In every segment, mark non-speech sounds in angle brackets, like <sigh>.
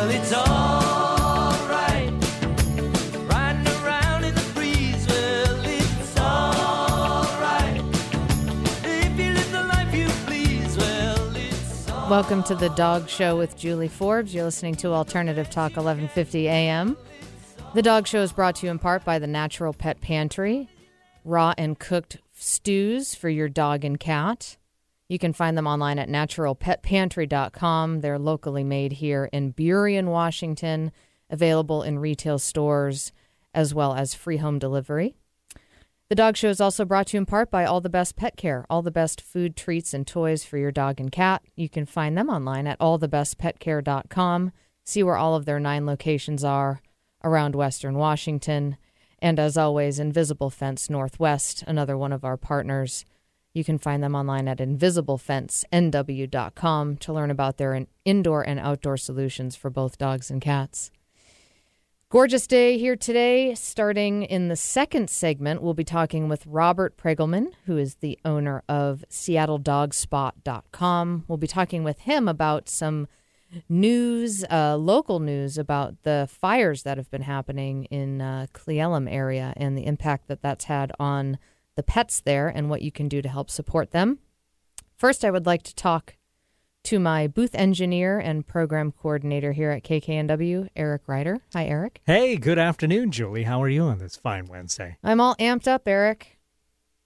Well, it's alright. Welcome to the Dog Show with Julie Forbes. You're listening to Alternative Talk 1150 AM. The Dog Show is brought to you in part by the Natural Pet Pantry, raw and cooked stews for your dog and cat. You can find them online at naturalpetpantry.com. They're locally made here in Burien, Washington, available in retail stores as well as free home delivery. The Dog Show is also brought to you in part by All the Best Pet Care, all the best food, treats, and toys for your dog and cat. You can find them online at allthebestpetcare.com. See where all of their nine locations are around Western Washington. And as always, Invisible Fence Northwest, another one of our partners. You can find them online at invisibleFenceNW.com to learn about their indoor and outdoor solutions for both dogs and cats. Gorgeous day here today. Starting in the second segment, we'll be talking with Robert Pregulman, who is the owner of SeattleDogspot.com. We'll be talking with him about some news, uh, local news about the fires that have been happening in uh, Cle Elum area and the impact that that's had on the pets there and what you can do to help support them. First, I would like to talk to my booth engineer and program coordinator here at KKNW, Eric Ryder. Hi, Eric. Hey, good afternoon, Julie. How are you on this fine Wednesday? I'm all amped up, Eric,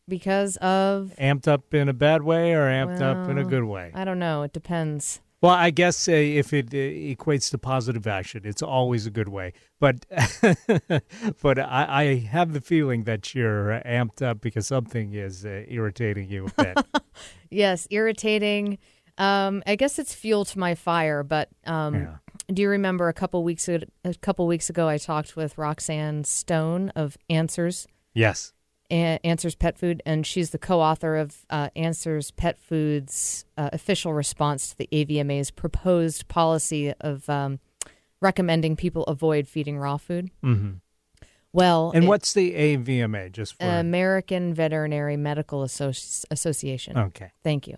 because of Amped up in a bad way or amped up in a good way? I don't know. It depends. Well, I guess uh, if it uh, equates to positive action, it's always a good way. But <laughs> but I, I have the feeling that you're amped up because something is uh, irritating you a bit. <laughs> Yes, irritating. Um, I guess it's fuel to my fire. But um, Yeah. do you remember a couple weeks ago, a couple weeks ago I talked with Roxanne Stone of Answers yes. Answers Pet Food, and she's the co-author of uh, Answers Pet Food's uh, official response to the AVMA's proposed policy of um, recommending people avoid feeding raw food. hmm Well, And it- what's the AVMA? Just for American Veterinary Medical Associ- Association. okay. Thank you.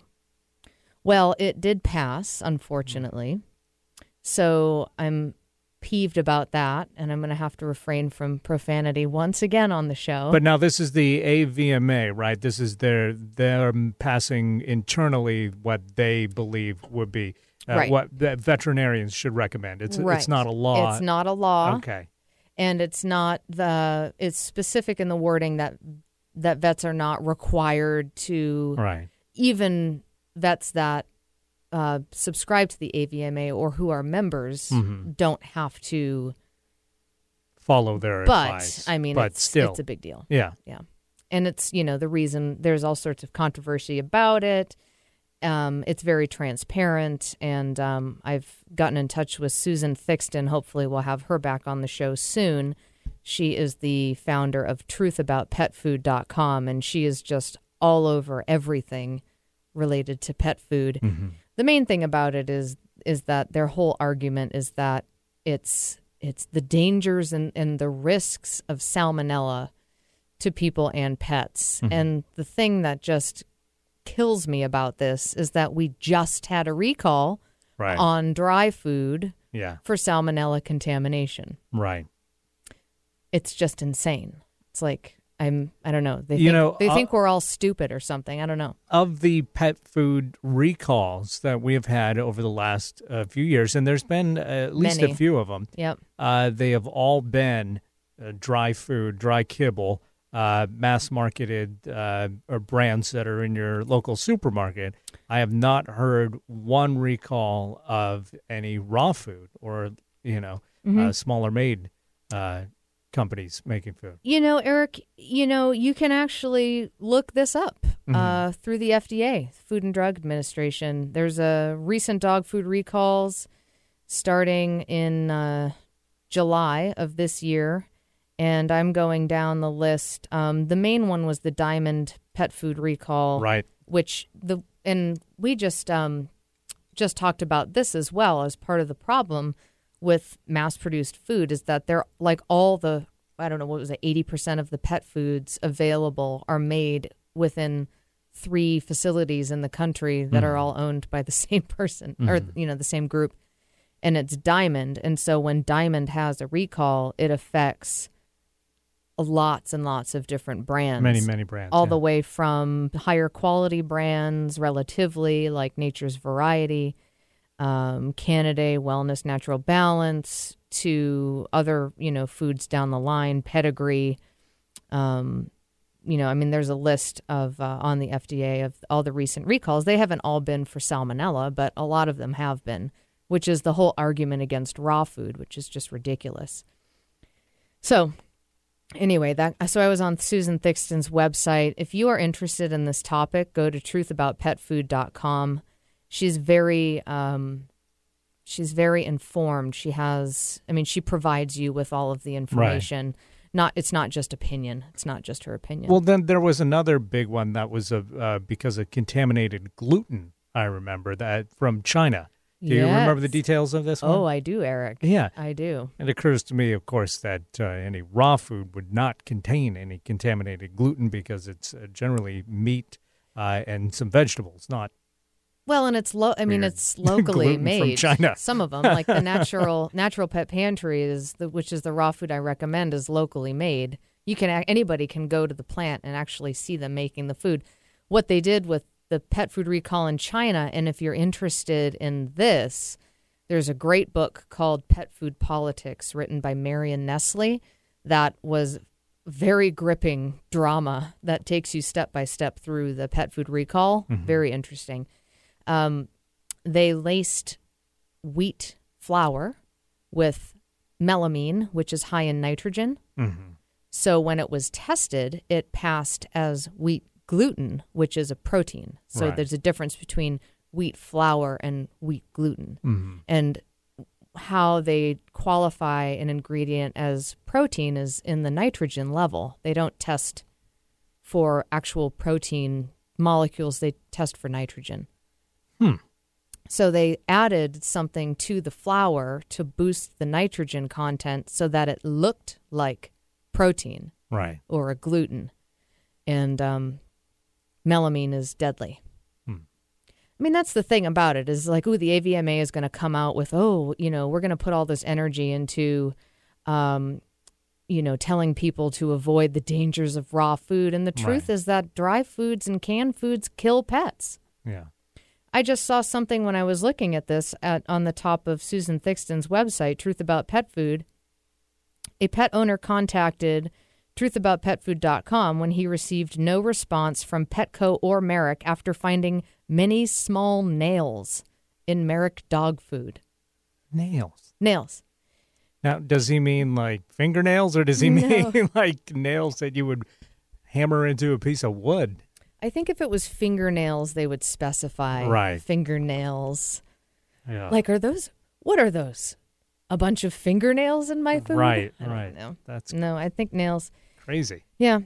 Well, it did pass, unfortunately. So I'm peeved about that, and I'm going to have to refrain from profanity once again on the show. But now this is the AVMA, right? This is their they're passing internally what they believe would be uh, Right. what veterinarians should recommend. It's Right. it's not a law. It's not a law, Okay. and it's not the. It's specific in the wording that that vets are not required to Right. even vets that uh, subscribe to the AVMA or who are members Mhm. don't have to. Follow their But advice. I mean, but it's, still, it's a big deal. yeah. Yeah. And it's, you know, the reason there's all sorts of controversy about it. Um, it's very transparent. And um, I've gotten in touch with Susan Thixton. Hopefully, we'll have her back on the show soon. She is the founder of truthaboutpetfood.com, and she is just all over everything related to pet food. Mm-hmm. The main thing about it is is that their whole argument is that it's it's the dangers and, and the risks of salmonella to people and pets. Mhm. And the thing that just kills me about this is that we just had a recall Right. on dry food yeah. for salmonella contamination. Right. It's just insane. It's like I'm I don't know. They You think, know, they uh, think we're all stupid or something. I don't know. Of the pet food recalls that we have had over the last uh, few years, and there's been uh, at least Many. a few of them, Yep. uh, they have all been uh, dry food, dry kibble, uh, mass marketed uh, or brands that are in your local supermarket. I have not heard one recall of any raw food or you know Mm-hmm. uh, smaller made uh, companies making food. You know, Eric, you know, you can actually look this up Mm-hmm. uh, through the FDA, Food and Drug Administration. There's a recent dog food recalls starting in uh, July of this year, and I'm going down the list. Um, the main one was the Diamond pet food recall, Right. which the and we just um, just talked about this as well as part of the problem with mass produced food is that they're like all the I don't know what was it eighty percent of the pet foods available are made within three facilities in the country that are mm-hmm. all owned by the <laughs> same person or mm-hmm. you know the same group and it's Diamond. And so when Diamond has a recall, it affects lots and lots of different brands. Many, many brands. all yeah. the way from higher quality brands, relatively like Nature's Variety, um, Canidae Wellness Natural Balance, to other you know foods down the line, Pedigree. Um, you know, I mean, there's a list of uh, on the FDA of all the recent recalls. They haven't all been for salmonella, but a lot of them have been, which is the whole argument against raw food, which is just ridiculous. So anyway, that so I was on Susan Thixton's website. If you are interested in this topic, go to truthaboutpetfood.com. She's very um, she's very informed. She has I mean, she provides you with all of the information. Not it's not just opinion. It's not just her opinion. Well, then there was another big one that was of uh, because of contaminated gluten. I remember that from China. Do you remember the details of this one? Oh, I do, Eric. yeah. I do. It occurs to me, of course, that uh, any raw food would not contain any contaminated gluten because it's uh, generally meat uh, and some vegetables, not Well, and it's lo- I mean, Weird. it's locally Gluten from made. China. Some of them, like the <laughs> natural natural pet pantry, is the, which is the raw food I recommend, is locally made. You can anybody can go to the plant and actually see them making the food. What they did with the pet food recall in China, and if you're interested in this, there's a great book called Pet Food Politics, written by Marion Nestle, that was very gripping drama that takes you step by step through the pet food recall. Mm-hmm. Very interesting um, they laced wheat flour with melamine, which is high in nitrogen. So when it was tested, it passed as wheat gluten, which is a protein. So Right. there's a difference between wheat flour and wheat gluten. And how they qualify an ingredient as protein is in the nitrogen level. They don't test for actual protein molecules, they test for nitrogen. So they added something to the flour to boost the nitrogen content so that it looked like protein right. or a gluten. And um, melamine is deadly. I mean, that's the thing about it is like, ooh, the AVMA is going to come out with, oh, you know, we're going to put all this energy into, um, you know, telling people to avoid the dangers of raw food. And the truth Right. is that dry foods and canned foods kill pets. Yeah. I just saw something when I was looking at this at on the top of Susan Thixton's website, Truth About Pet Food. A pet owner contacted truthaboutpetfood.com when he received no response from Petco or Merrick after finding many small nails in Merrick dog food. Nails. Nails. Now, does he mean like fingernails or does he No. mean <laughs> like nails that you would hammer into a piece of wood? I think if it was fingernails, they would specify Right. fingernails. Yeah. Like, are those? What are those? A bunch of fingernails in my food? Right, I don't right. know. That's No, I think nails. crazy. Yeah.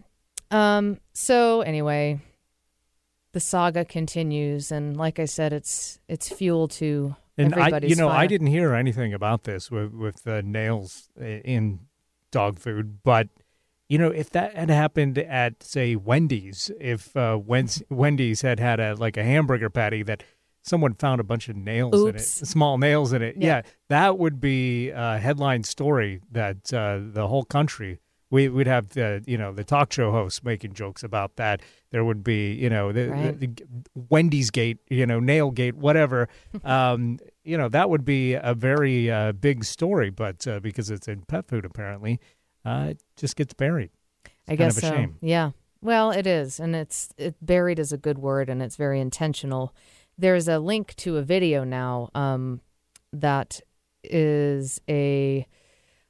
Um. So anyway, the saga continues, and like I said, it's it's fuel to And I, you know, I didn't hear anything about this with with the nails in dog food, but you know, if that had happened at say Wendy's, if uh, Wendy's had had a like a hamburger patty that someone found a bunch of nails in it, small nails in it, yeah, Yeah. that would be a headline story that uh, the whole country. We would have the you know the talk show hosts making jokes about that. There would be you know the, Right. the, the Wendy's gate, you know nail gate, whatever. <laughs> um, you know that would be a very uh, big story, but uh, because it's in pet food, apparently, uh, it just gets buried. I kind guess of a so. shame. Yeah. Well, it is, and it's it buried is a good word, and it's very intentional. There's a link to a video now um, that is a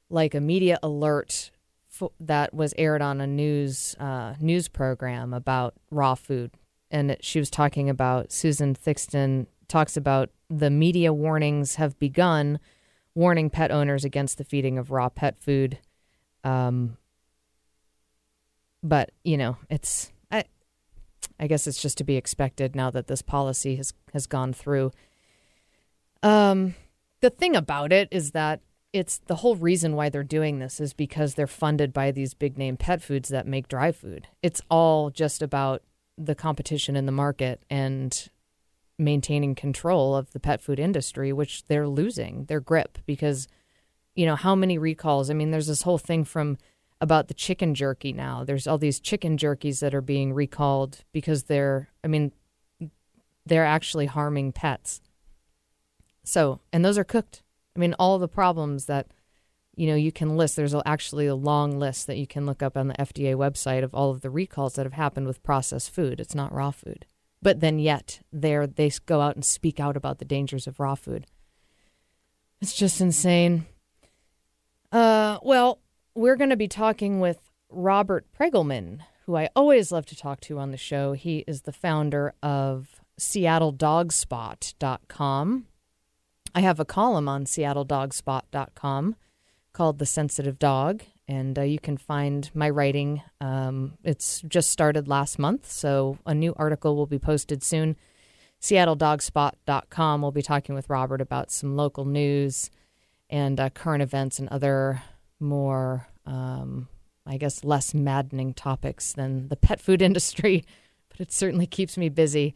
like a media alert fo- that was aired on a news uh, news program about raw food, and it, she was talking about Susan Thixton talks about the media warnings have begun, warning pet owners against the feeding of raw pet food. Um, but you know it's i i guess it's just to be expected now that this policy has has gone through. Um the thing about it is that it's the whole reason why they're doing this is because they're funded by these big name pet foods that make dry food. It's all just about the competition in the market and maintaining control of the pet food industry, which they're losing their grip because, you know, how many recalls? I mean, there's this whole thing from about the chicken jerky now. There's all these chicken jerkies that are being recalled because they're, I mean, they're actually harming pets. So, and those are cooked. I mean, all the problems that, you know, you can list. There's actually a long list that you can look up on the FDA website of all of the recalls that have happened with processed food. It's not raw food. But then yet there they go out and speak out about the dangers of raw food. It's just insane. Uh, well, we're going to be talking with Robert Pregulman, who I always love to talk to on the show. He is the founder of SeattleDogspot.com. I have a column on SeattleDogspot.com called The Sensitive Dog, and uh, you can find my writing. Um, it's just started last month, so a new article will be posted soon. SeattleDogspot.com. We'll be talking with Robert about some local news and uh, current events and other more, um, I guess, less maddening topics than the pet food <laughs> industry, but it certainly keeps me busy.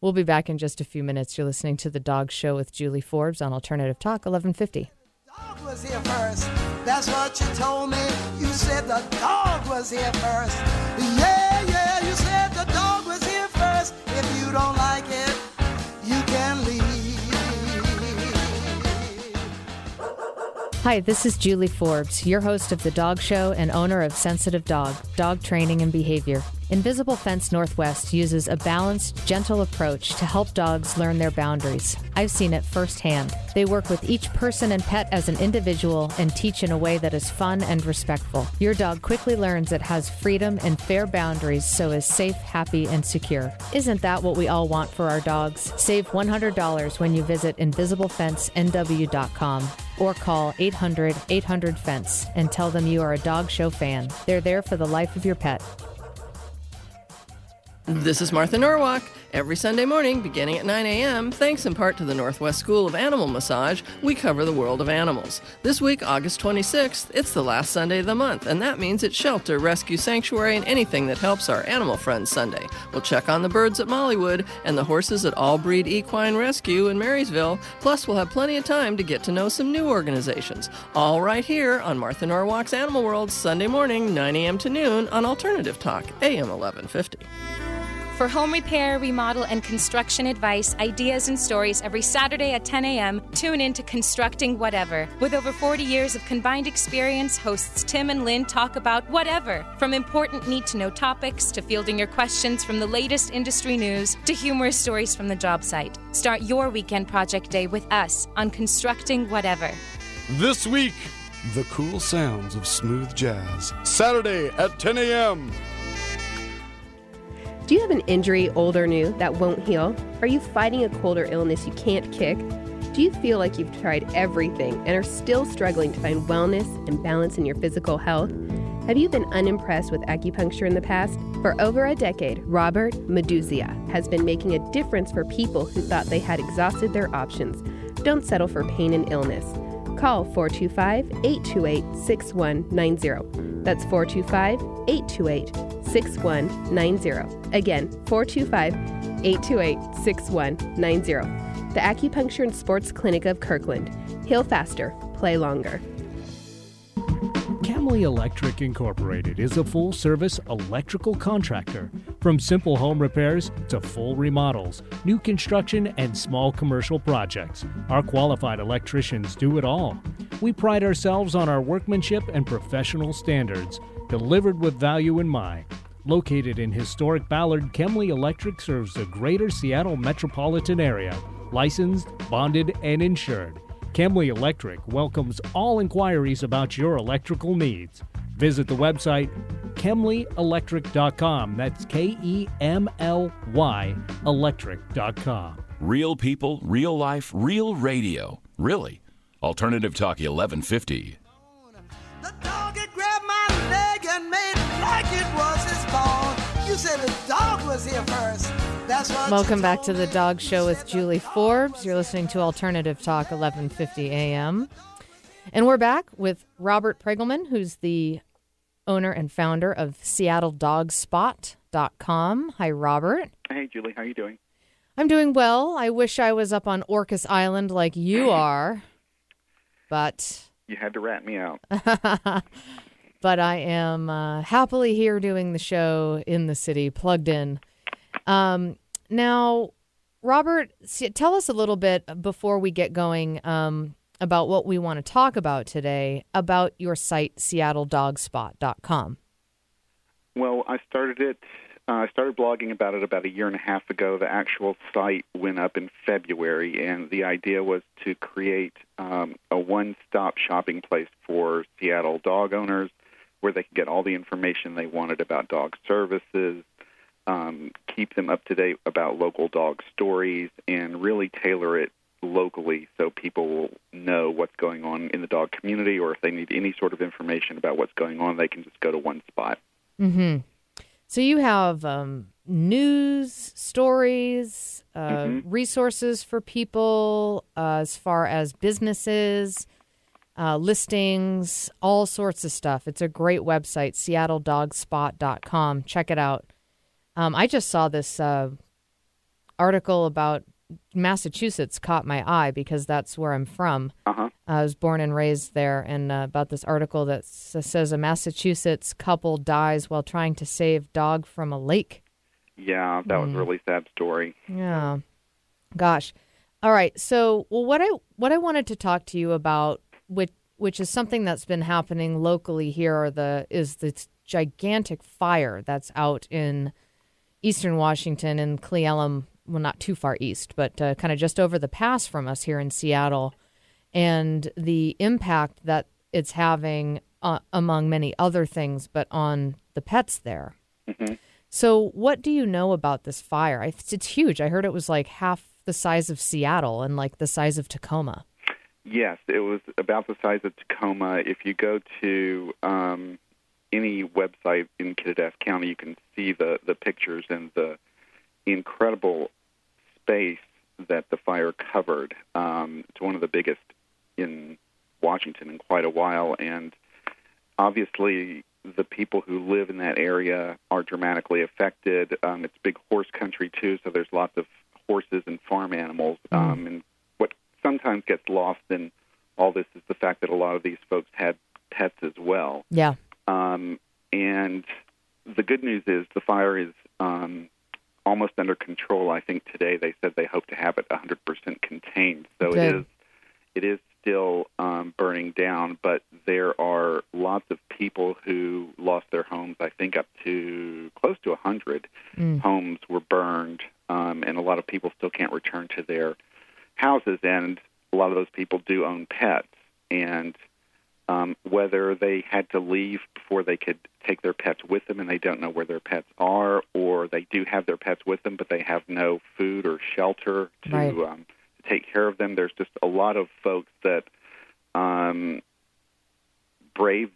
We'll be back in just a few minutes. You're listening to The Dog Show with Julie Forbes on Alternative Talk 1150. dog was here first. That's what you told me. You said the dog was here first. Yeah, yeah, you said the dog was here first. If you don't like it, Hi, this is Julie Forbes, your host of The Dog Show and owner of Sensitive Dog, Dog Training and Behavior. Invisible Fence Northwest uses a balanced, gentle approach to help dogs learn their boundaries. I've seen it firsthand. They work with each person and pet as an individual and teach in a way that is fun and respectful. Your dog quickly learns it has freedom and fair boundaries so is safe, happy, and secure. Isn't that what we all want for our dogs? Save $100 when you visit invisibleFenceNW.com or call 800 800 Fence and tell them you are a dog show fan. They're there for the life of your pet. This is Martha Norwalk. Every Sunday morning, beginning at 9 a.m., thanks in part to the Northwest School of Animal Massage, we cover the world of animals. This week, August 26th, it's the last Sunday of the month, and that means it's Shelter, Rescue, Sanctuary, and anything that helps our animal friends Sunday. We'll check on the birds at Mollywood and the horses at All Breed Equine Rescue in Marysville. Plus, we'll have plenty of time to get to know some new organizations. All right here on Martha Norwalk's Animal World, Sunday morning, 9 a.m. to noon on Alternative Talk, AM 1150. For home repair, remodel, and construction advice, ideas, and stories every Saturday at 10 a.m., tune in to Constructing Whatever. With over 40 years of combined experience, hosts Tim and Lynn talk about whatever from important need to know topics to fielding your questions from the latest industry news to humorous stories from the job site. Start your weekend project day with us on Constructing Whatever. This week, the cool sounds of smooth jazz. Saturday at 10 a.m. Do you have an injury, old or new, that won't heal? Are you fighting a cold or illness you can't kick? Do you feel like you've tried everything and are still struggling to find wellness and balance in your physical health? Have you been unimpressed with acupuncture in the past? For over a decade, Robert Meduzia has been making a difference for people who thought they had exhausted their options. Don't settle for pain and illness. Call 425 828 6190. That's 425 828 6190. Again, 425 828 6190. The Acupuncture and Sports Clinic of Kirkland. Heal faster, play longer. Kemly Electric Incorporated is a full service electrical contractor. From simple home repairs to full remodels, new construction, and small commercial projects, our qualified electricians do it all. We pride ourselves on our workmanship and professional standards, delivered with value in mind. Located in historic Ballard, Kemly Electric serves the greater Seattle metropolitan area, licensed, bonded, and insured. Kemly Electric welcomes all inquiries about your electrical needs. Visit the website kemlyelectric.com. That's K E M L Y electric.com. Real people, real life, real radio. Really. Alternative Talk 1150. The dog had grabbed my leg and made like it was his bone. You said the dog was here first. That's what Welcome back to the. Dog Show with Julie Forbes. You're listening to Alternative Talk 1150 AM. And we're back with Robert Pregulman, who's the owner and founder of SeattleDogspot.com. Hi, Robert. Hey, Julie, how are you doing? I'm doing well. I wish I was up on Orcas Island like you <clears throat> are, but You had to rat me out. <laughs> but I am uh, happily here doing the show in the city, plugged in. Um, now, Robert, tell us a little bit before we get going um, about what we want to talk about today about your site, seattledogspot.com. Well, I started it. Uh, I started blogging about it about a year and a half ago. The actual site went up in February, and the idea was to create um, a one-stop shopping place for Seattle dog owners, where they could get all the information they wanted about dog services, um, keep them up to date about local dog stories, and really tailor it locally so people will know what's going on in the dog community, or if they need any sort of information about what's going on, they can just go to one spot. Mm-hmm. So you have um, news, stories, uh, resources for people uh, as far as businesses, uh, listings, all sorts of stuff. It's a great website, seattledogspot.com. Check it out. Um, I just saw this uh, article about Massachusetts caught my eye because that's where I'm from. Uh-huh. I was born and raised there, and uh, about this article that s- says a Massachusetts couple dies while trying to save dog from a lake. Yeah, that was a really sad story. Yeah, gosh. All right. So, well, what I what I wanted to talk to you about, which which is something that's been happening locally here, are the is this gigantic fire that's out in eastern Washington and Cle Elum. Well, not too far east, but uh, kind of just over the pass from us here in Seattle, and the impact that it's having, uh, among many other things, but on the pets there. So, what do you know about this fire? It's, it's huge. I heard it was like half the size of Seattle and like the size of Tacoma. Yes, it was about the size of Tacoma. If you go to um, any website in Kittitas County, you can see the, the pictures and the incredible space that the fire covered. Um, it's one of the biggest in Washington in quite a while, and obviously the people who live in that area are dramatically affected. Um, it's big horse country too, so there's lots of horses and farm animals. Um, and sometimes gets lost in all this is the fact that a lot of these folks had pets as well. Yeah. Um, and the good news is the fire is um, almost under control. I think today they said they hope to have it 100% contained. So Good. it is it is still um, burning down, but there are lots of people who lost their homes. I think up to close to 100 Mm. homes were burned, um, and a lot of people still can't return to their houses. And a lot of those people do own pets, and um, whether they had to leave before they could take their pets with them and they don't know where their pets are, or they do have their pets with them but they have no food or shelter to, Right. um, to take care of them. There's just a lot of folks that um, braved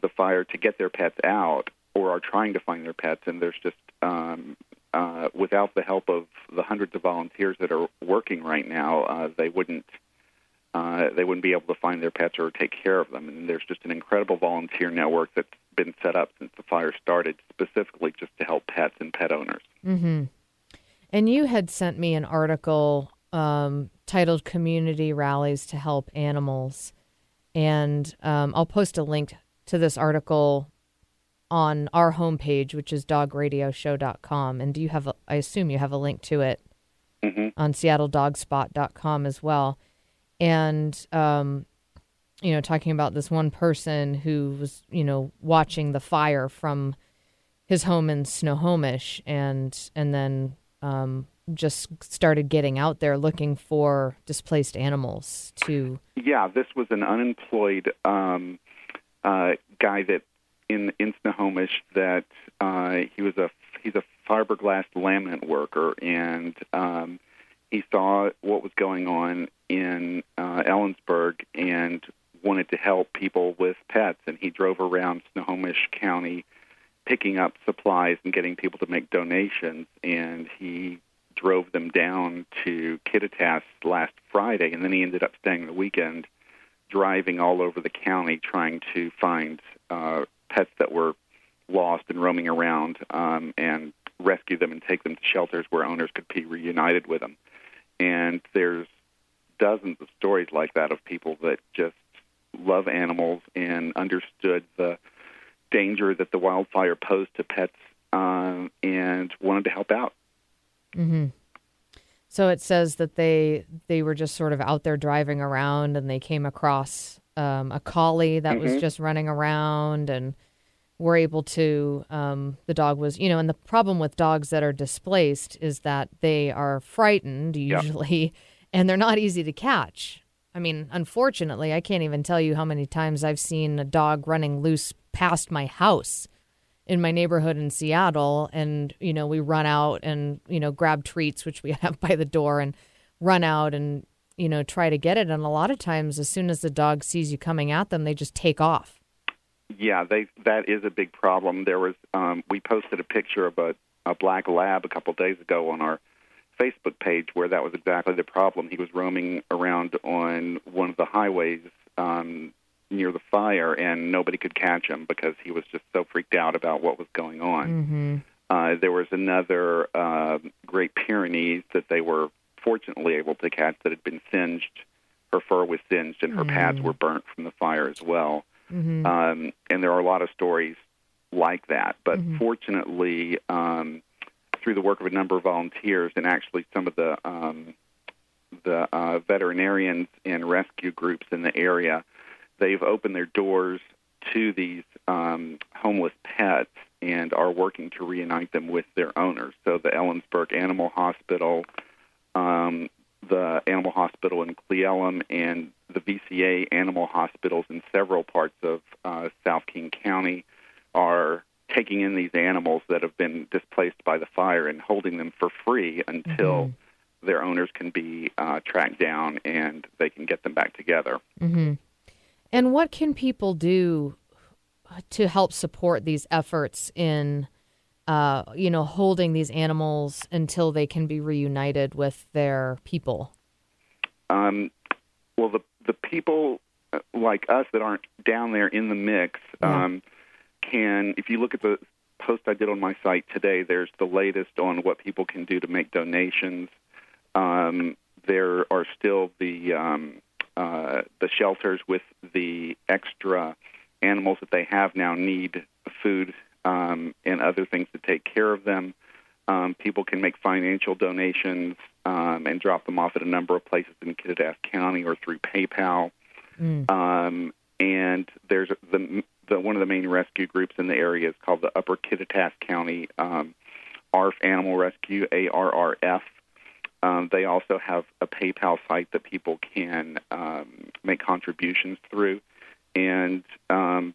the fire to get their pets out or are trying to find their pets, and there's just um, uh, without the help of the hundreds of volunteers that are working right now, uh, they wouldn't uh, they wouldn't be able to find their pets or take care of them. And there's just an incredible volunteer network that's been set up since the fire started, specifically just to help pets and pet owners. Mm-hmm. And you had sent me an article um, titled "Community Rallies to Help Animals," and um, I'll post a link to this article on our homepage, which is dogradioshow.com. And do you have? A, I assume you have a link to it on SeattleDogspot.com as well. And um, you know, talking about this one person who was, you know, watching the fire from his home in Snohomish, and and then um, just started getting out there looking for displaced animals to. Yeah, this was an unemployed um, uh, guy that in in Snohomish that uh, he was a he's a fiberglass laminate worker, and um, he saw what was going on in uh, Ellensburg and wanted to help people with pets, and he drove around Snohomish County picking up supplies and getting people to make donations, and he drove them down to Kittitas last Friday, and then he ended up staying the weekend driving all over the county trying to find uh, pets that were lost and roaming around um, and rescue them and take them to shelters where owners could be reunited with them. And there's dozens of stories like that of people that just love animals and understood the danger that the wildfire posed to pets um, and wanted to help out. hmm So it says that they they were just sort of out there driving around and they came across um, a collie that was Mhm. just running around and were able to. Um, the dog was, you know, and the problem with dogs that are displaced is that they are frightened usually, <laughs> and they're not easy to catch. I mean, unfortunately, I can't even tell you how many times I've seen a dog running loose past my house in my neighborhood in Seattle and you know we run out and you know grab treats which we <laughs> have by the door and run out and you know try to get it and a lot of times as soon as the dog sees you coming at them they just take off Yeah, they that is a big problem. There was um, we posted a picture of a, a black lab a couple days ago on our Facebook page where that was exactly the problem. He was roaming around on one of the highways um, near the fire, and nobody could catch him because he was just so freaked out about what was going on. mm-hmm. Uh, there was another uh, Great Pyrenees that they were fortunately able to catch that had been singed. Her fur was singed, and her pads were burnt from the fire as well. Mm-hmm. Um, and there are a lot of stories like that. But Mhm. fortunately, um, through the work of a number of volunteers and actually some of the um, the uh, veterinarians and rescue groups in the area, they've opened their doors to these um, homeless pets and are working to reunite them with their owners. So the Ellensburg Animal Hospital, um, the Animal Hospital in Cle Elum, and the VCA animal hospitals in several parts of uh, South King County are taking in these animals that have been displaced by the fire and holding them for free until their owners can be uh, tracked down and they can get them back together. Mm-hmm. and what can people do to help support these efforts in uh, you know holding these animals until they can be reunited with their people Um, well, the the people uh, like us that aren't down there in the mix um, can, if you look at the post I did on my site today, there's the latest on what people can do to make donations. Um, there are still the um, uh, the shelters with the extra animals that they have now need food um, and other things to take care of them. Um, people can make financial donations um, and drop them off at a number of places in Kittitas County or through PayPal. Um, and there's the, the one of the main rescue groups in the area is called the Upper Kittitas County um, ARF Animal Rescue (ARRF). Um, they also have a PayPal site that people can um, make contributions through, and um,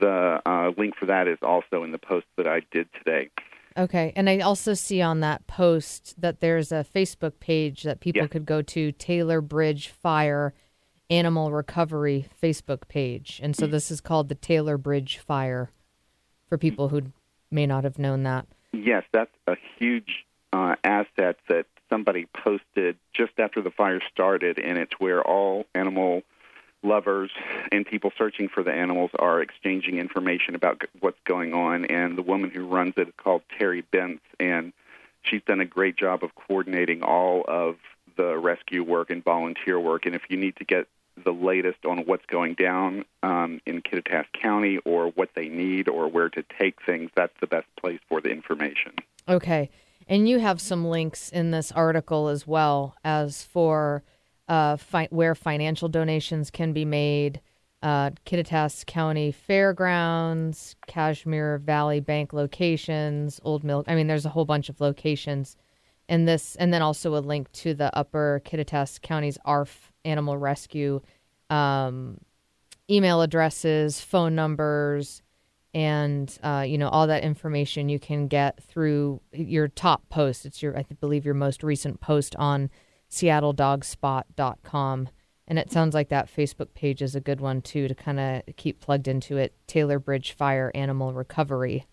the uh, link for that is also in the post that I did today. Okay. And I also see on that post that there's a Facebook page that people Yeah. could go to Taylor Bridge Fire Animal Recovery Facebook page. And so this is called the Taylor Bridge Fire for people who may not have known that. Yes, that's a huge uh, asset that somebody posted just after the fire started, and it's where all animal lovers and people searching for the animals are exchanging information about what's going on. And the woman who runs it is called Terry Bentz, and she's done a great job of coordinating all of the rescue work and volunteer work. And if you need to get the latest on what's going down um, in Kittitas County or what they need or where to take things, that's the best place for the information. Okay. And you have some links in this article as well as for uh, fi- where financial donations can be made. Uh, Kittitas County Fairgrounds, Cashmere Valley Bank locations, Old Mill. I mean, there's a whole bunch of locations, and this, and then also a link to the Upper Kittitas County's ARF Animal Rescue um, email addresses, phone numbers, and uh, you know all that information you can get through your top post. It's your I believe your most recent post on SeattleDogspot.com. And it sounds like that Facebook page is a good one too to kind of keep plugged into it. Taylor Bridge Fire Animal Recovery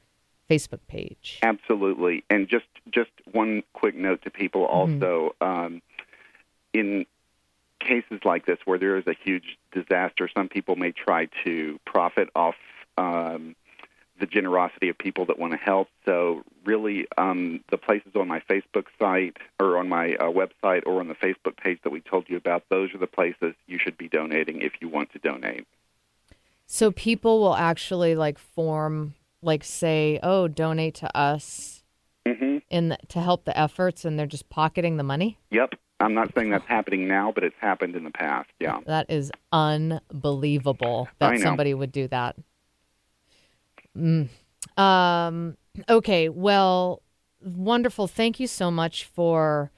Facebook page. Absolutely, and just just one quick note to people also um, in cases like this where there is a huge disaster, some people may try to profit off um, the generosity of people that want to help. So really, um, the places on my Facebook site or on my uh, website or on the Facebook page that we told you about, those are the places you should be donating if you want to donate. So people will actually like form, like say, oh, donate to us hmm in the, to help the efforts, and they're just pocketing the money. Yep. I'm not saying that's happening now, but it's happened in the past. Yeah. That is unbelievable that somebody would do that. Mm. Um, okay, well, wonderful. Thank you so much for,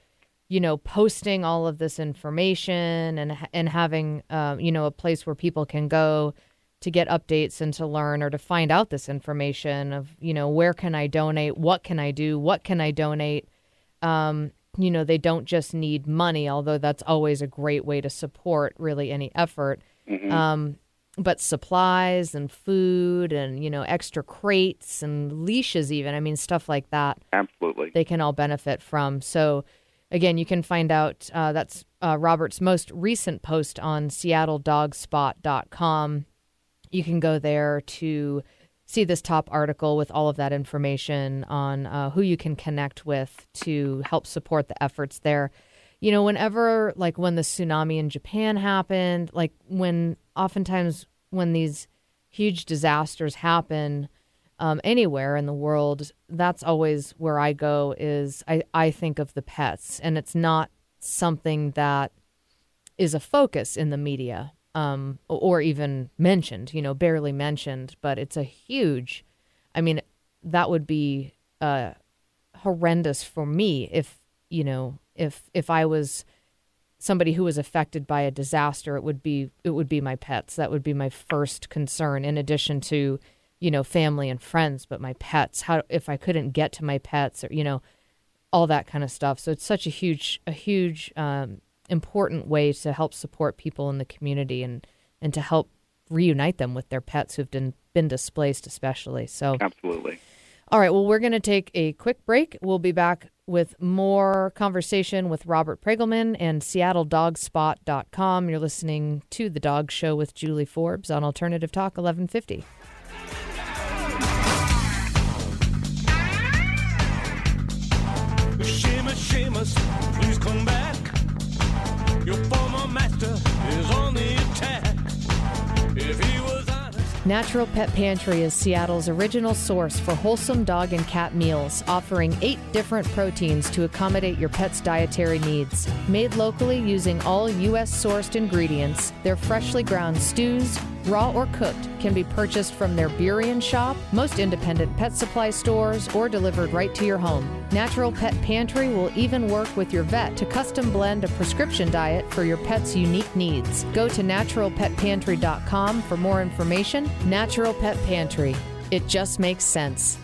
you know, posting all of this information and and having, um, you know, a place where people can go to get updates and to learn or to find out this information of, you know, where can I donate, what can I do, what can I donate. Um, you know, they don't just need money, although that's always a great way to support really any effort. Um, but supplies and food and, you know, extra crates and leashes, even. I mean, stuff like that Absolutely. they can all benefit from. So, again, you can find out uh, that's uh, Robert's most recent post on seattledogspot.com. You can go there to see this top article with all of that information on uh, who you can connect with to help support the efforts there. You know, whenever, like when the tsunami in Japan happened, like when oftentimes when these huge disasters happen, um, anywhere in the world, that's always where I go. Is I, I think of the pets, and it's not something that is a focus in the media, um, or even mentioned. You know, barely mentioned, but it's a huge. I mean, that would be uh, horrendous for me if you know if if I was somebody who was affected by a disaster it would be it would be my pets. That would be my first concern in addition to you know family and friends but my pets. How if i couldn't get to my pets or you know all that kind of stuff. So it's such a huge a huge um, important way to help support people in the community and and to help reunite them with their pets who've been been displaced especially. So Absolutely. All right. Well, we're going to take a quick break. We'll be back with more conversation with Robert Pregulman and SeattleDogspot.com. You're listening to The Dog Show with Julie Forbes on Alternative Talk 1150. Seamus, Seamus, please come back. Your former master Natural Pet Pantry is Seattle's original source for wholesome dog and cat meals, offering eight different proteins to accommodate your pet's dietary needs. Made locally using all U.S. sourced ingredients, their freshly ground stews, raw or cooked, can be purchased from their Burien shop, most independent pet supply stores, or delivered right to your home. Natural Pet Pantry will even work with your vet to custom blend a prescription diet for your pet's unique needs. Go to naturalpetpantry.com for more information. Natural Pet Pantry. It just makes sense.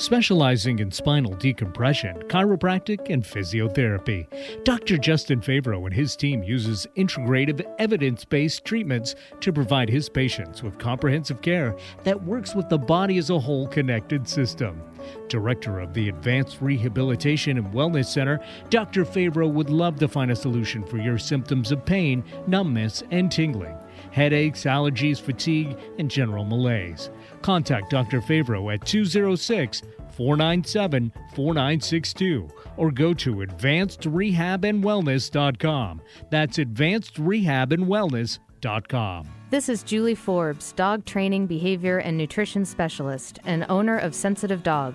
Specializing in spinal decompression, chiropractic, and physiotherapy, Dr. Justin Favreau and his team uses integrative, evidence-based treatments to provide his patients with comprehensive care that works with the body as a whole connected system. Director of the Advanced Rehabilitation and Wellness Center, Dr. Favreau would love to find a solution for your symptoms of pain, numbness, and tingling, headaches, allergies, fatigue, and general malaise. Contact Dr. Favreau at 206 497 4962 or go to advancedrehabandwellness.com. That's advancedrehabandwellness.com. This is Julie Forbes, dog training, behavior, and nutrition specialist, and owner of Sensitive Dog,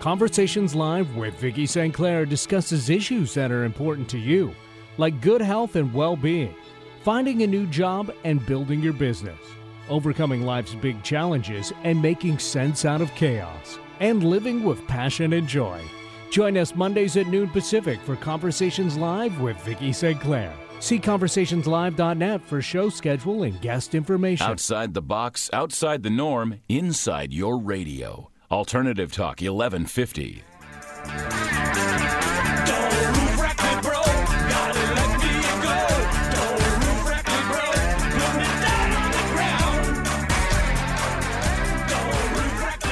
Conversations Live with Vicki St. Clair discusses issues that are important to you, like good health and well being, finding a new job and building your business, overcoming life's big challenges and making sense out of chaos, and living with passion and joy. Join us Mondays at noon Pacific for Conversations Live with Vicki St. Clair. See conversationslive.net for show schedule and guest information. Outside the box, outside the norm, inside your radio. Alternative Talk 1150.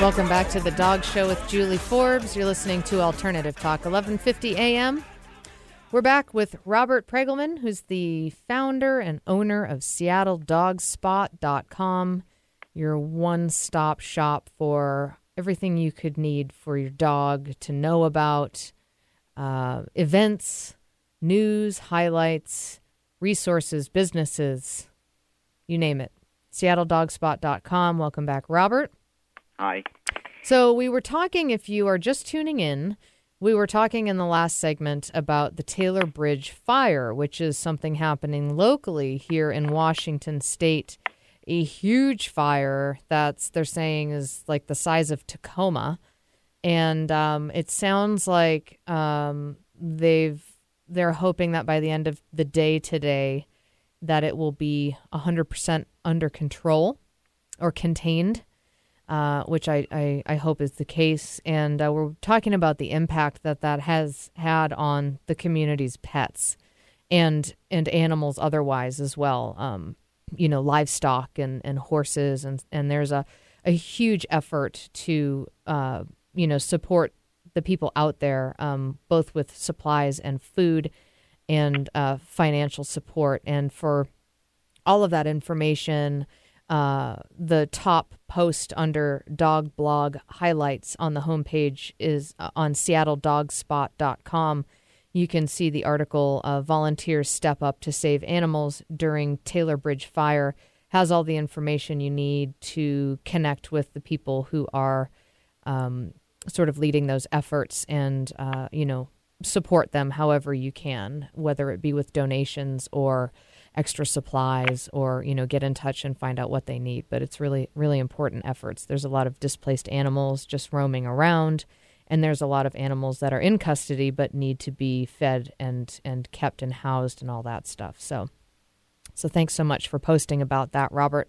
Welcome back to the Dog Show with Julie Forbes. You're listening to Alternative Talk, 11:50 a.m. We're back with Robert Pregulman, who's the founder and owner of SeattleDogspot.com, your one-stop shop for everything you could need for your dog to know about uh, events, news, highlights, resources, businesses, you name it. SeattleDogspot.com. Welcome back, Robert. Hi. So we were talking, if you are just tuning in, we were talking in the last segment about the Taylor Bridge fire, which is something happening locally here in Washington state. A huge fire that's they're saying is like the size of Tacoma, and um, it sounds like um, they've they're hoping that by the end of the day today, that it will be hundred percent under control or contained uh, which I, I, I hope is the case. And uh, we're talking about the impact that that has had on the community's pets and and animals otherwise as well. Um, you know, livestock and, and horses, and and there's a, a huge effort to uh, you know support the people out there, um, both with supplies and food, and uh, financial support, and for all of that information uh, the top post under dog blog highlights on the homepage is uh, on seattledogspot.com. You can see the article uh, Volunteers Step Up to Save Animals During Taylor Bridge Fire. Has all the information you need to connect with the people who are um, sort of leading those efforts and, uh, you know, support them however you can, whether it be with donations or extra supplies or you know get in touch and find out what they need but it's really really important efforts there's a lot of displaced animals just roaming around and there's a lot of animals that are in custody but need to be fed and and kept and housed and all that stuff so so thanks so much for posting about that robert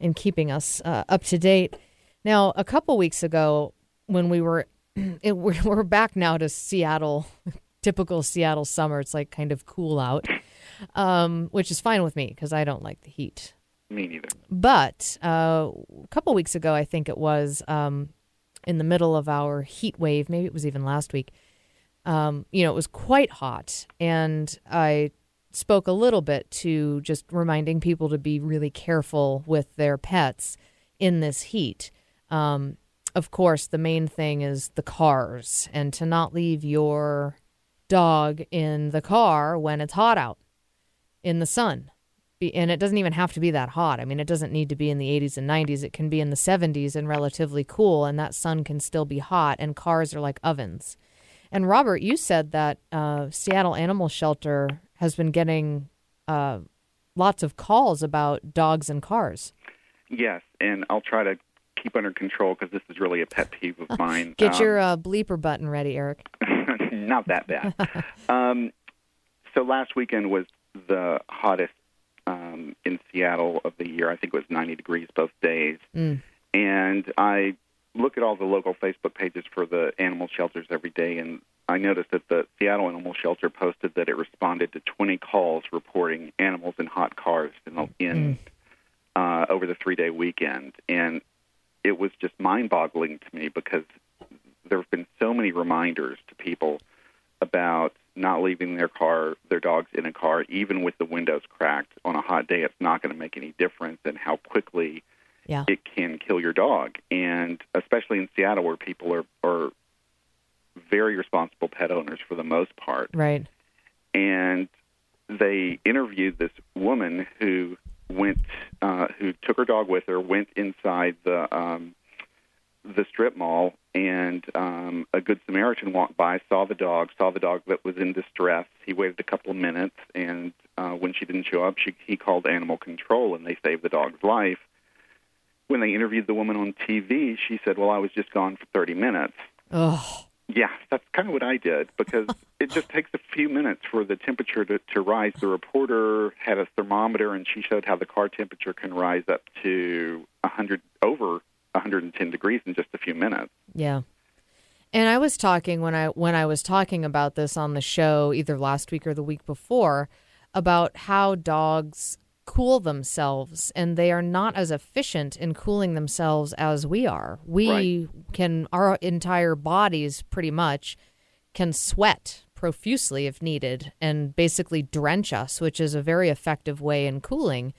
and keeping us uh, up to date now a couple weeks ago when we were <clears throat> it, we're, back now to seattle <laughs> typical seattle summer it's like kind of cool out um, which is fine with me because I don't like the heat. Me neither. But uh, a couple weeks ago, I think it was um, in the middle of our heat wave, maybe it was even last week. Um, you know, it was quite hot, and I spoke a little bit to just reminding people to be really careful with their pets in this heat. Um, of course, the main thing is the cars, and to not leave your dog in the car when it's hot out in the sun. Be, and it doesn't even have to be that hot. I mean, it doesn't need to be in the 80s and 90s. It can be in the 70s and relatively cool, and that sun can still be hot, and cars are like ovens. And Robert, you said that uh, Seattle Animal Shelter has been getting uh, lots of calls about dogs and cars. Yes, and I'll try to keep under control because this is really a pet peeve of <laughs> mine. Get Um, your uh, bleeper button ready, Eric. <laughs> not that bad. <laughs> um, so last weekend was the hottest um, in Seattle of the year. I think it was 90 degrees both days. Mm. And I look at all the local Facebook pages for the animal shelters every day, and I noticed that the Seattle Animal Shelter posted that it responded to 20 calls reporting animals in hot cars in, in uh, over the three-day weekend, and it was just mind-boggling to me because there have been so many reminders to people about not leaving their car, their dogs in a car, even with the windows cracked on a hot day. It's not going to make any difference, and how quickly Yeah. it can kill your dog. And especially in Seattle, where people are are very responsible pet owners for the most part, Right. and they interviewed this woman who went, uh, who took her dog with her, went inside the um, the strip mall, and um, a good Samaritan walked by, saw the dog, saw the dog that was in distress. He waited a couple of minutes, and uh, when she didn't show up, she, he called animal control, and they saved the dog's life. When they interviewed the woman on TV, she said, "Well, I was just gone for 30 minutes." Oh, Yeah, that's kind of what I did because <laughs> it just takes a few minutes for the temperature to, to rise. The reporter had a thermometer and she showed how the car temperature can rise up to 100 over 110 degrees in just a few minutes. Yeah. And I was talking when I when I was talking about this on the show either last week or the week before about how dogs cool themselves and they are not as efficient in cooling themselves as we are. We Right. can our entire bodies pretty much can sweat profusely if needed and basically drench us, which is a very effective way in cooling.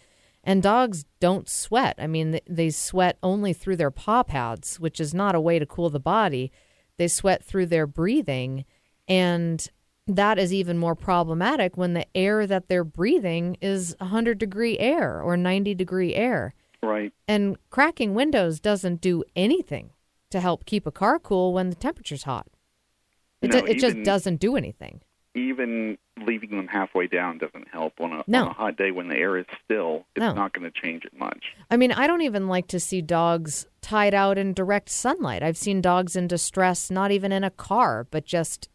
And dogs don't sweat. I mean, they sweat only through their paw pads, which is not a way to cool the body. They sweat through their breathing. And that is even more problematic when the air that they're breathing is 100 degree air or 90 degree air. Right. And cracking windows doesn't do anything to help keep a car cool when the temperature's hot. It, No, it just doesn't do anything. Even leaving them halfway down doesn't help on a, No. on a hot day when the air is still. It's No. not going to change it much. I mean, I don't even like to see dogs tied out in direct sunlight. I've seen dogs in distress, not even in a car, but just,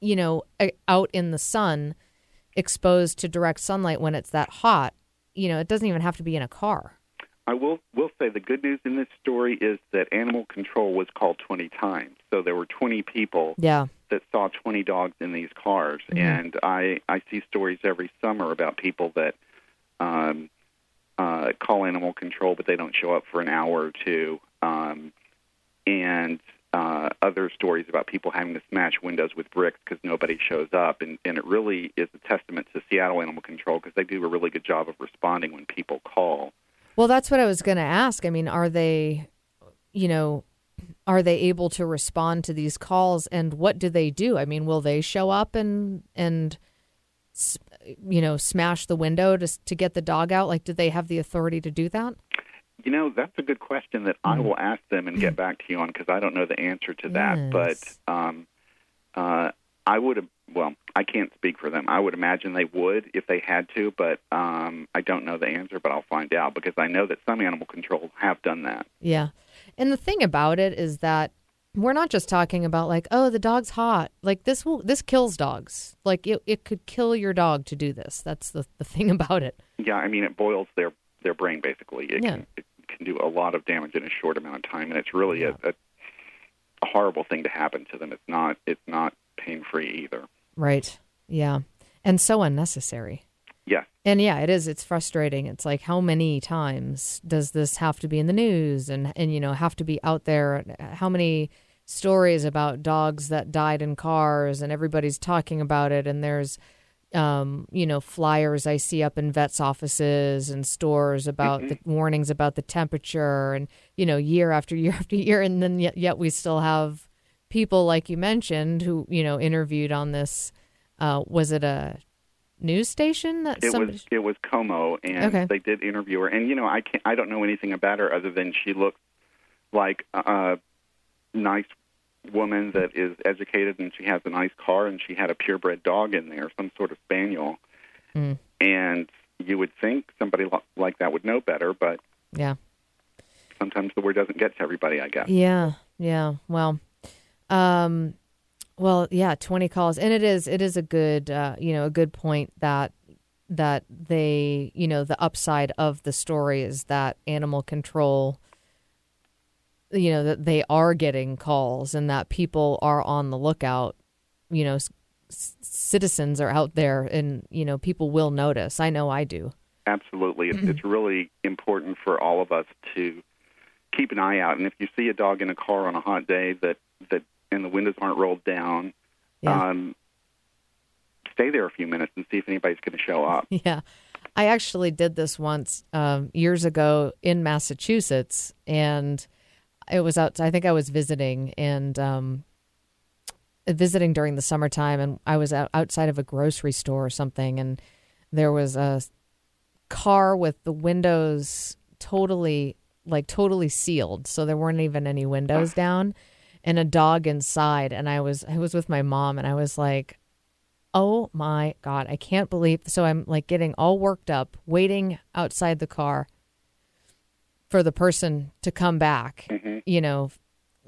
you know, out in the sun, exposed to direct sunlight when it's that hot. You know, it doesn't even have to be in a car. I will will say the good news in this story is that animal control was called 20 times. So there were 20 people Yeah. that saw 20 dogs in these cars, Mhm. and I I see stories every summer about people that um, uh, call animal control, but they don't show up for an hour or two, um, and uh, other stories about people having to smash windows with bricks because nobody shows up, and and it really is a testament to Seattle Animal Control because they do a really good job of responding when people call. Well, that's what I was going to ask. I mean, are they, you know, are they able to respond to these calls and what do they do? I mean, will they show up and and you know, smash the window to to get the dog out? Like do they have the authority to do that? You know, that's a good question that I will ask them and get back to you on because I don't know the answer to that. Yes. But um, uh, I would have, well, I can't speak for them. I would imagine they would if they had to, but um, I don't know the answer, but I'll find out because I know that some animal control have done that. Yeah. And the thing about it is that we're not just talking about like, oh, the dog's hot. Like this will this kills dogs. Like it, it could kill your dog to do this. That's the, the thing <laughs> about it. Yeah, I mean, it boils their, their brain basically. It, Yeah. can, it can do a lot of damage in a short amount of time, and it's really a, a, a horrible thing to happen to them. It's not, it's not pain free either. Right. Yeah. And so unnecessary. Yeah. And yeah, it is. It's frustrating. It's like how many times does this have to be in the news and and you know have to be out there? How many stories about dogs that died in cars and everybody's talking about it and there's um, you know flyers I see up in vets offices and stores about the warnings about the temperature and you know year after year <laughs> after year and then yet, yet we still have people like you mentioned who you know interviewed on this uh, was it a news station that It somebody was it was KOMO, and Okay. they did interview her. And you know, I can't, I don't know anything about her other than she looks like a nice woman that is educated, and she has a nice car, and she had a purebred dog in there, some sort of spaniel. Mm. And you would think somebody like that would know better, but yeah sometimes the word doesn't get to everybody. I guess. Yeah, yeah. Well, um, well, yeah. Twenty calls, and it is it is a good uh, you know a good point that that they you know the upside of the story is that animal control you know that they are getting calls and that people are on the lookout you know citizens are out there and you know people will notice i know i do Absolutely. It's, it's really important for all of us to keep an eye out. And if you see a dog in a car on a hot day that, that and the windows aren't rolled down, Yeah. um, stay there a few minutes and see if anybody's going to show up. <laughs> Yeah. I actually did this once um, years ago in Massachusetts, and it was out. I think I was visiting and um, visiting during the summertime, and I was out, outside of a grocery store or something, and there was a car with the windows totally like totally sealed, so there weren't even any windows down, and a dog inside. And I was I was with my mom, and I was like, oh my god i can't believe so i'm like getting all worked up waiting outside the car for the person to come back you know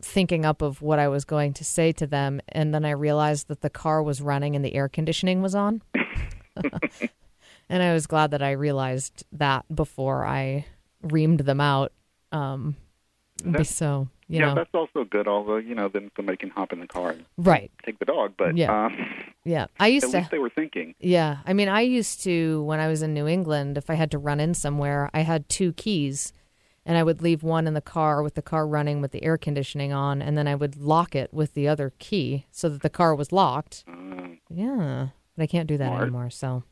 thinking up of what I was going to say to them, and then I realized that the car was running and the air conditioning was on. <laughs> and I was glad that I realized that before I reamed them out. Um, so you yeah, know, that's also good. Although you know, then somebody can hop in the car and right? take the dog. But Yeah. um, Yeah, I used at to. least they were thinking. Yeah. I mean, I used to, when I was in New England, if I had to run in somewhere, I had two keys and I would leave one in the car with the car running with the air conditioning on, and then I would lock it with the other key so that the car was locked. Um, Yeah. But I can't do that Smart. anymore. So,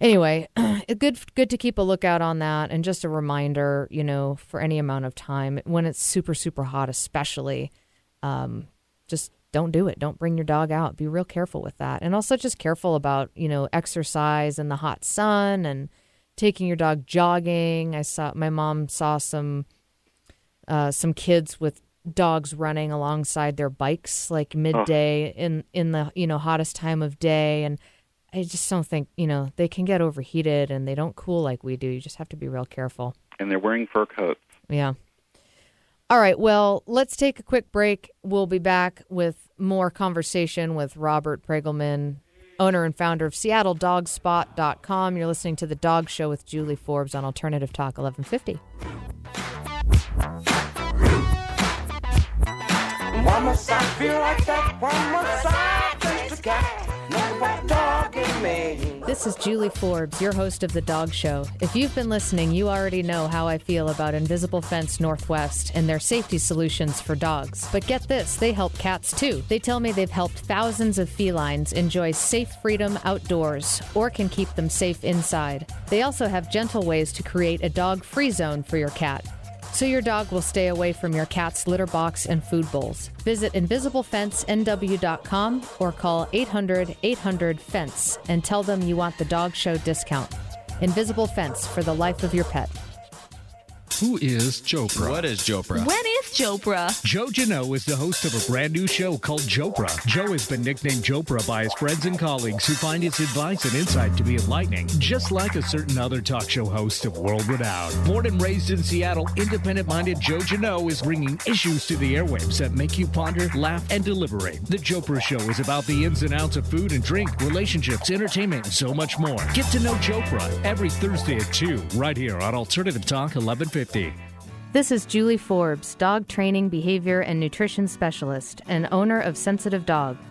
anyway, <clears throat> good, good to keep a lookout on that. And just a reminder, you know, for any amount of time, when it's super, super hot, especially, um, just don't do it. Don't bring your dog out. Be real careful with that. And also just careful about, you know, exercise in the hot sun and taking your dog jogging. I saw my mom saw some uh, some kids with dogs running alongside their bikes like midday in in the, you know, hottest time of day and I just don't think, you know, they can get overheated and they don't cool like we do. You just have to be real careful. and they're wearing fur coats. Yeah. All right. Well, let's take a quick break. We'll be back with more conversation with Robert Pregulman, owner and founder of SeattleDogspot.com. You're listening to The Dog Show with Julie Forbes on Alternative Talk 1150. One more side, feel like that. One more side, face the cat. Nothing but dog This is Julie Forbes, your host of The Dog Show. If you've been listening, you already know how I feel about Invisible Fence Northwest and their safety solutions for dogs. But get this, they help cats too. They tell me they've helped thousands of felines enjoy safe freedom outdoors or can keep them safe inside. They also have gentle ways to create a dog free zone for your cat. So your dog will stay away from your cat's litter box and food bowls. Visit invisiblefencenw.com or call 800 800 FENCE and tell them you want the dog show discount. Invisible Fence for the life of your pet. Who is Jopra? What is Jopra? When is Jopra? Joe Jano is the host of a brand new show called Jopra. Joe has been nicknamed Jopra by his friends and colleagues who find his advice and insight to be enlightening, just like a certain other talk show host of world renown. Born and raised in Seattle, independent minded Joe Jano is bringing issues to the airwaves that make you ponder, laugh, and deliberate. The Jopra Show is about the ins and outs of food and drink, relationships, entertainment, and so much more. Get to know Jopra every Thursday at 2, right here on Alternative Talk 1150. This is Julie Forbes, dog training, behavior, and nutrition specialist, and owner of Sensitive Dog,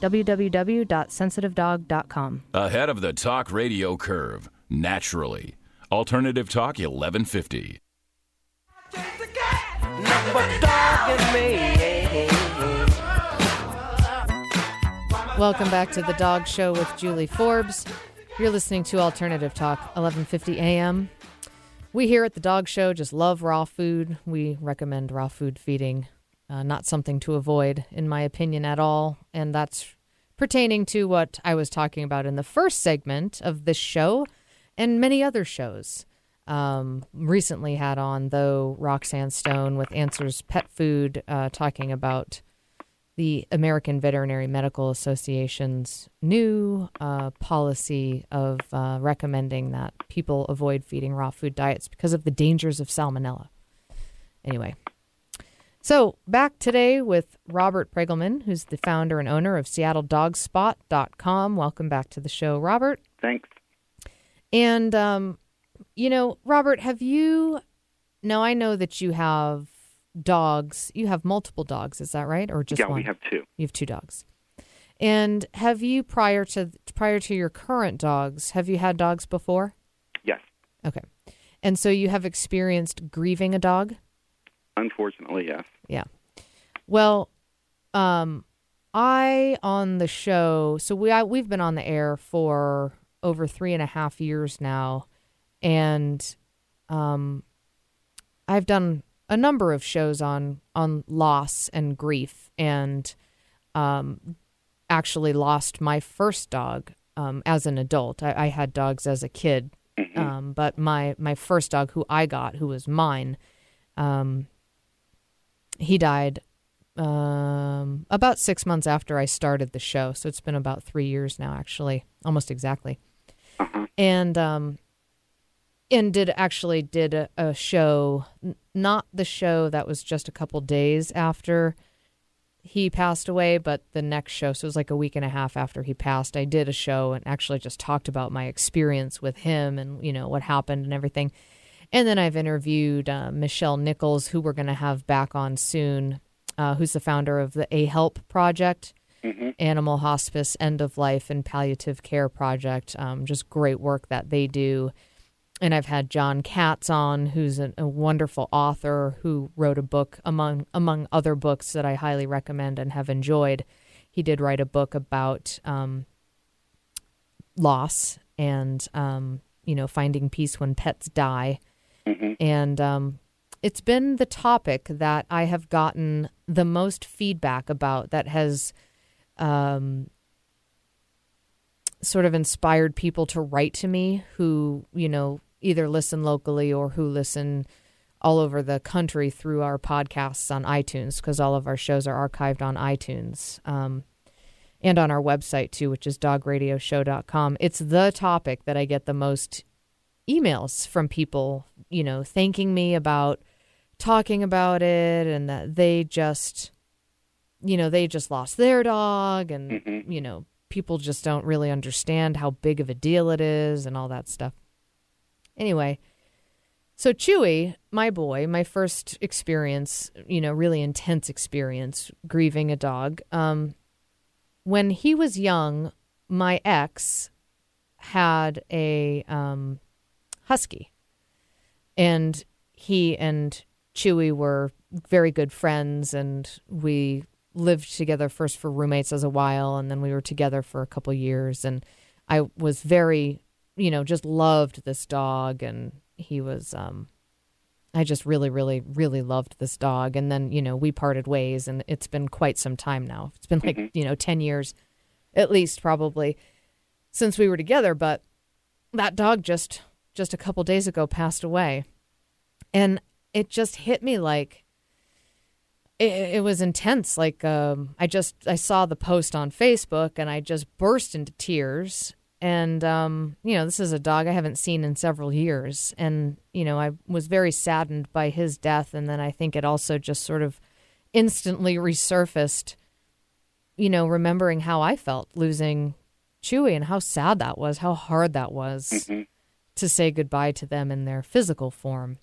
www.sensitivedog.com. Ahead of the talk radio curve, naturally. Alternative Talk 1150. Nothing but dog in me. Welcome back to the Dog Show with Julie Forbes. You're listening to Alternative Talk, 11:50 a.m. We here at the Dog Show just love raw food. We recommend raw food feeding, uh, not something to avoid, in my opinion, at all. And that's pertaining to what I was talking about in the first segment of this show, and many other shows. Um, recently had on though Roxanne Stone with Answers Pet Food, uh, talking about the American Veterinary Medical Association's new uh, policy of uh, recommending that people avoid feeding raw food diets because of the dangers of salmonella. Anyway, so back today with Robert Pregulman, who's the founder and owner of SeattleDogspot.com. Welcome back to the show, Robert. Thanks. And, um, you know, Robert, have you. Now, I know that you have dogs. You have multiple dogs, is that right? Or just yeah, one? we have two. You have two dogs. And have you prior to prior to your current dogs, have you had dogs before? Yes. Okay. And so you have experienced grieving a dog? Unfortunately, yes. Yeah. Well, um I on the show, so we I, we've been on the air for over three and a half years now, and um, I've done a number of shows on on loss and grief, and um, actually lost my first dog um, as an adult. I, I had dogs as a kid, um, but my my first dog, who I got, who was mine, um, he died um, about six months after I started the show. So it's been about three years now, actually, almost exactly. And um, and did actually did a, a show, n- not the show that was just a couple days after he passed away, but the next show, so it was like a week and a half after he passed, I did a show and actually just talked about my experience with him and, you know, what happened and everything. And then I've interviewed uh, Michelle Nichols, who we're going to have back on soon, uh, who's the founder of the A Help Project, Animal Hospice, End of Life, and Palliative Care Project. Um, just great work that they do. And I've had Jon Katz on, who's a, a wonderful author who wrote a book among among other books that I highly recommend and have enjoyed. He did write a book about um, loss and um, you know finding peace when pets die, and um, it's been the topic that I have gotten the most feedback about that has um, sort of inspired people to write to me who, you know, either listen locally or who listen all over the country through our podcasts on iTunes because all of our shows are archived on iTunes um, and on our website too, which is dogradioshow.com. It's the topic that I get the most emails from people, you know, thanking me about talking about it and that they just you know they just lost their dog and you know people just don't really understand how big of a deal it is and all that stuff. Anyway so chewy my boy my first experience you know really intense experience grieving a dog um when he was young my ex had a um husky and he and Chewy were very good friends, and we lived together first for roommates as a while, and then we were together for a couple years. And I was very, you know, just loved this dog, and he was, um, I just really, really, really loved this dog. And then, you know, we parted ways, and it's been quite some time now. It's been like, you know, 10 years at least, probably, since we were together. But that dog just, just a couple days ago passed away. And it just hit me like it, it was intense. Like um, I just I saw the post on Facebook and I just burst into tears. And um, you know, this is a dog I haven't seen in several years, and you know, I was very saddened by his death. And then I think it also just sort of instantly resurfaced. You know, remembering how I felt losing Chewy and how sad that was, how hard that was to say goodbye to them in their physical form.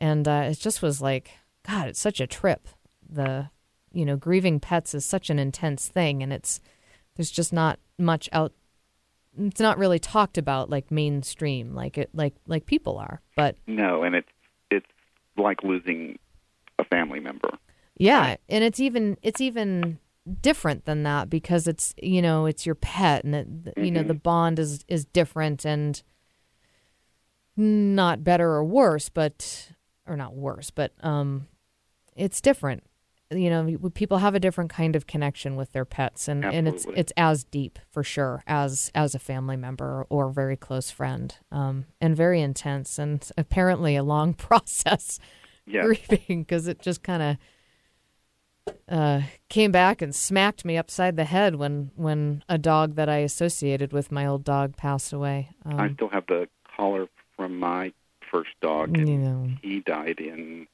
And uh, it just was like god it's such a trip. The you know grieving pets is such an intense thing and it's there's just not much out it's not really talked about like mainstream like it like like people are. But No, and it's it's like losing a family member. yeah and it's even it's even different than that because it's you know it's your pet and it, you know the bond is is different and not better or worse but or not worse but um it's different you know people have a different kind of connection with their pets and and it's it's as deep for sure as as a family member or very close friend um and very intense and apparently a long <laughs> process Yes. grieving because it just kind of uh, came back and smacked me upside the head when when a dog that I associated with my old dog passed away. Um, I still have the collar from my first dog, and you know, he died in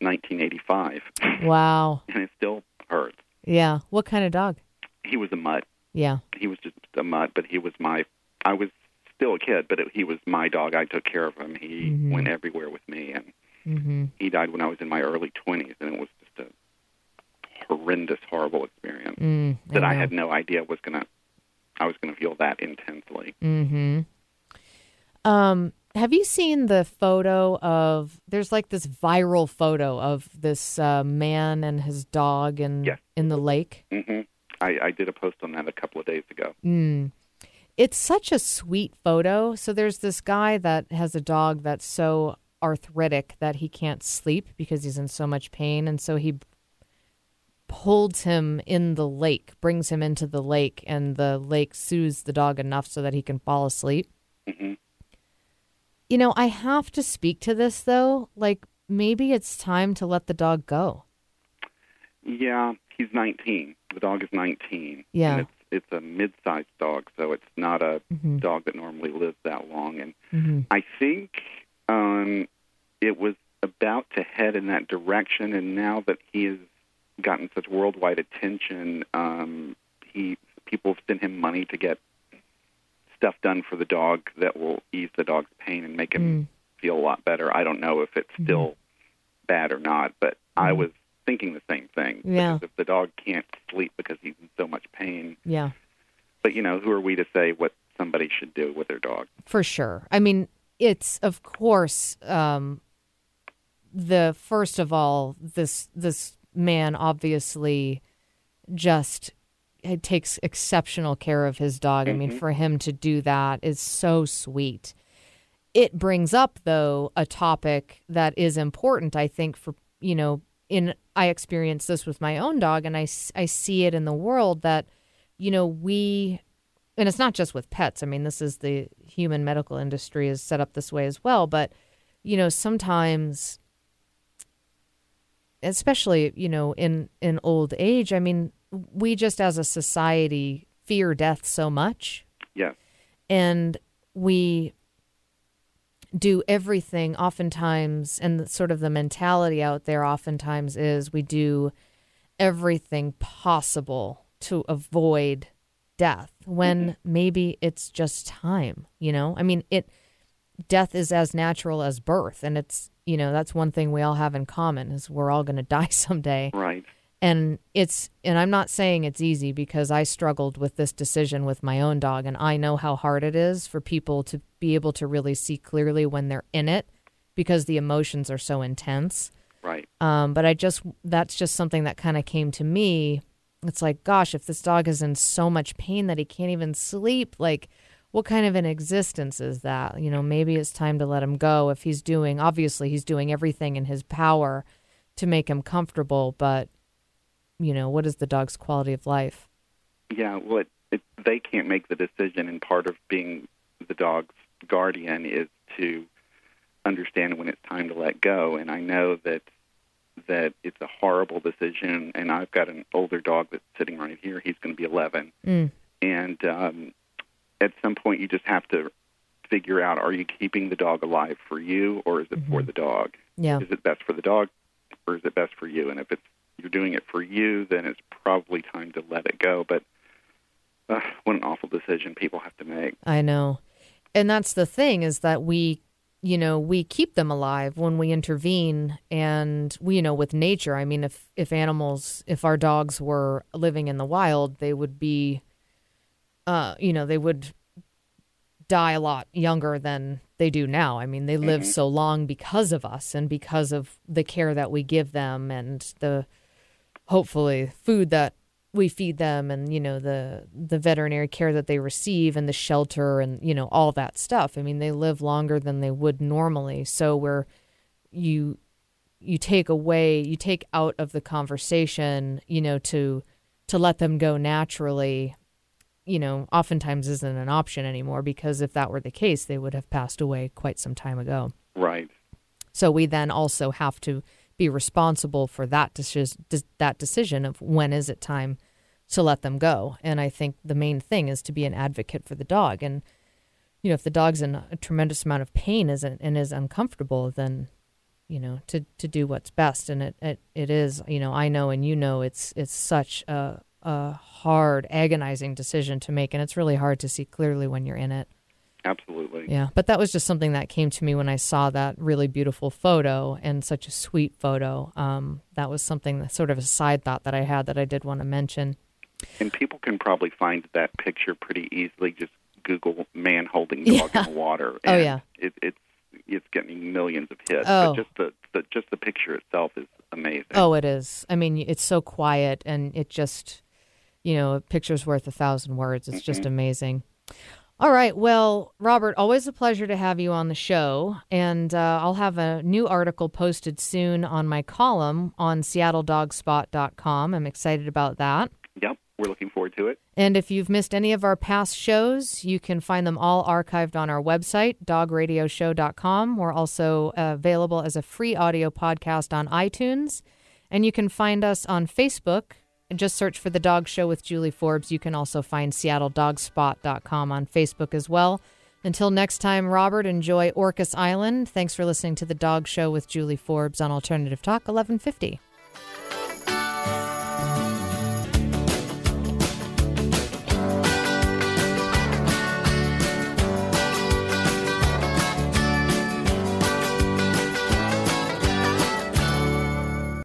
1985, wow, <laughs> and it still hurts. yeah. What kind of dog? He was a mutt. Yeah, He was just a mutt, but he was my. I was still a kid, but it, he was my dog. I took care of him. He Mhm. went everywhere with me, and hmm he died when I was in my early 20s, and it was just a horrendous, horrible experience mm, that I had no idea was gonna. I was gonna feel that intensely. Mm-hmm. Um, have you seen the photo of? There's like this viral photo of this uh, man and his dog in Yes. in the lake. hmm I, I did a post on that a couple of days ago. Mm. It's such a sweet photo. So there's this guy that has a dog that's so arthritic that he can't sleep because he's in so much pain, and so he holds him in the lake, brings him into the lake, and the lake soothes the dog enough so that he can fall asleep. hmm You know, I have to speak to this though. Like, maybe it's time to let the dog go. Yeah, he's 19. The dog is 19. Yeah. And it's it's a mid-sized dog, so it's not a Mhm. dog that normally lives that long. And Mhm. I think um, it was about to head in that direction. And now that he has gotten such worldwide attention, um, he people send him money to get stuff done for the dog that will ease the dog's pain and make him mm. feel a lot better. I don't know if it's mm-hmm. still bad or not, but I mm-hmm. was thinking the same thing. Yeah. Because if the dog can't sleep because he's in so much pain, Yeah. but you know, who are we to say what somebody should do with their dog? For sure. I mean, it's of course um, the first of all this this man obviously just takes exceptional care of his dog. I mean, Mhm. for him to do that is so sweet. It brings up though a topic that is important I think for, you know, in I experience this with my own dog and I I see it in the world that you know, we and it's not just with pets. I mean, this is the human medical industry is set up this way as well. But, you know, sometimes, especially, you know, in, in old age, I mean, we just as a society fear death so much. Yes. And we do everything oftentimes, and sort of the mentality out there oftentimes is we do everything possible to avoid death when mm-hmm. maybe it's just time, you know? I mean, it death is as natural as birth and it's, you know, that's one thing we all have in common is we're all going <laughs> to die someday. Right. And it's and I'm not saying it's easy because I struggled with this decision with my own dog and I know how hard it is for people to be able to really see clearly when they're in it because the emotions are so intense. Right. Um, but I just that's just something that kind of came to me. It's like, gosh, if this dog is in so much pain that he can't even sleep, like, what kind of an existence is that? You know, maybe it's time to let him go. If he's doing, obviously, he's doing everything in his power to make him comfortable, but you know, what is the dog's quality of life? Yeah, well, it, it, they can't make the decision, and part of being the dog's guardian is to understand when it's time to let go. And I know that that it's a horrible decision. And I've got an older dog that's sitting right here. He's going to be 11, Mm. and um, at some point, you just have to figure out: Are you keeping the dog alive for you, or is it for the dog? Yeah. Is it best for the dog, or is it best for you? And if it's you're doing it for you, then it's probably time to let it go. But uh, what an awful decision people have to make. I know. And that's the thing is that we, you know, we keep them alive when we intervene and we, you know, with nature. I mean, if, if animals, if our dogs were living in the wild, they would be, uh, you know, they would die a lot younger than they do now. I mean, they live Mhm. so long because of us and because of the care that we give them and the hopefully food that we feed them and you know the the veterinary care that they receive and the shelter and you know all that stuff. I mean they live longer than they would normally. So where you you take away you take out of the conversation you know to to let them go naturally you know oftentimes isn't an option anymore because if that were the case they would have passed away quite some time ago. Right. so we then also have to be responsible for that decision, that decision of when is it time to let them go. And I think the main thing is to be an advocate for the dog. And you know, if the dog's in a tremendous amount of pain is and is uncomfortable, then you know to to do what's best. And it it, it is you know I know and you know it's it's such a a hard, agonizing decision to make, and it's really hard to see clearly when you're in it. Absolutely. Yeah, but that was just something that came to me when I saw that really beautiful photo and such a sweet photo. Um, that was something that sort of a side thought that I had that I did want to mention. And people can probably find that picture pretty easily. Just Google "man holding dog Yeah. in the water." <laughs> Oh, yeah. It, it's it's getting millions of hits. Oh. But just the, the just the picture itself is amazing. Oh, it is. I mean, it's so quiet and it just, you know, a picture's worth a thousand words. It's just Mhm. amazing. All right. Well, Robert, always a pleasure to have you on the show. And uh, I'll have a new article posted soon on my column on seattledogspot.com. I'm excited about that. Yep, we're looking forward to it. And if you've missed any of our past shows, you can find them all archived on our website, dogradioshow.com. We're also uh, available as a free audio podcast on iTunes. And you can find us on Facebook. Just search for The Dog Show with Julie Forbes. You can also find SeattleDogspot.com on Facebook as well. Until next time, Robert, enjoy Orcas Island. Thanks for listening to The Dog Show with Julie Forbes on Alternative Talk 1150.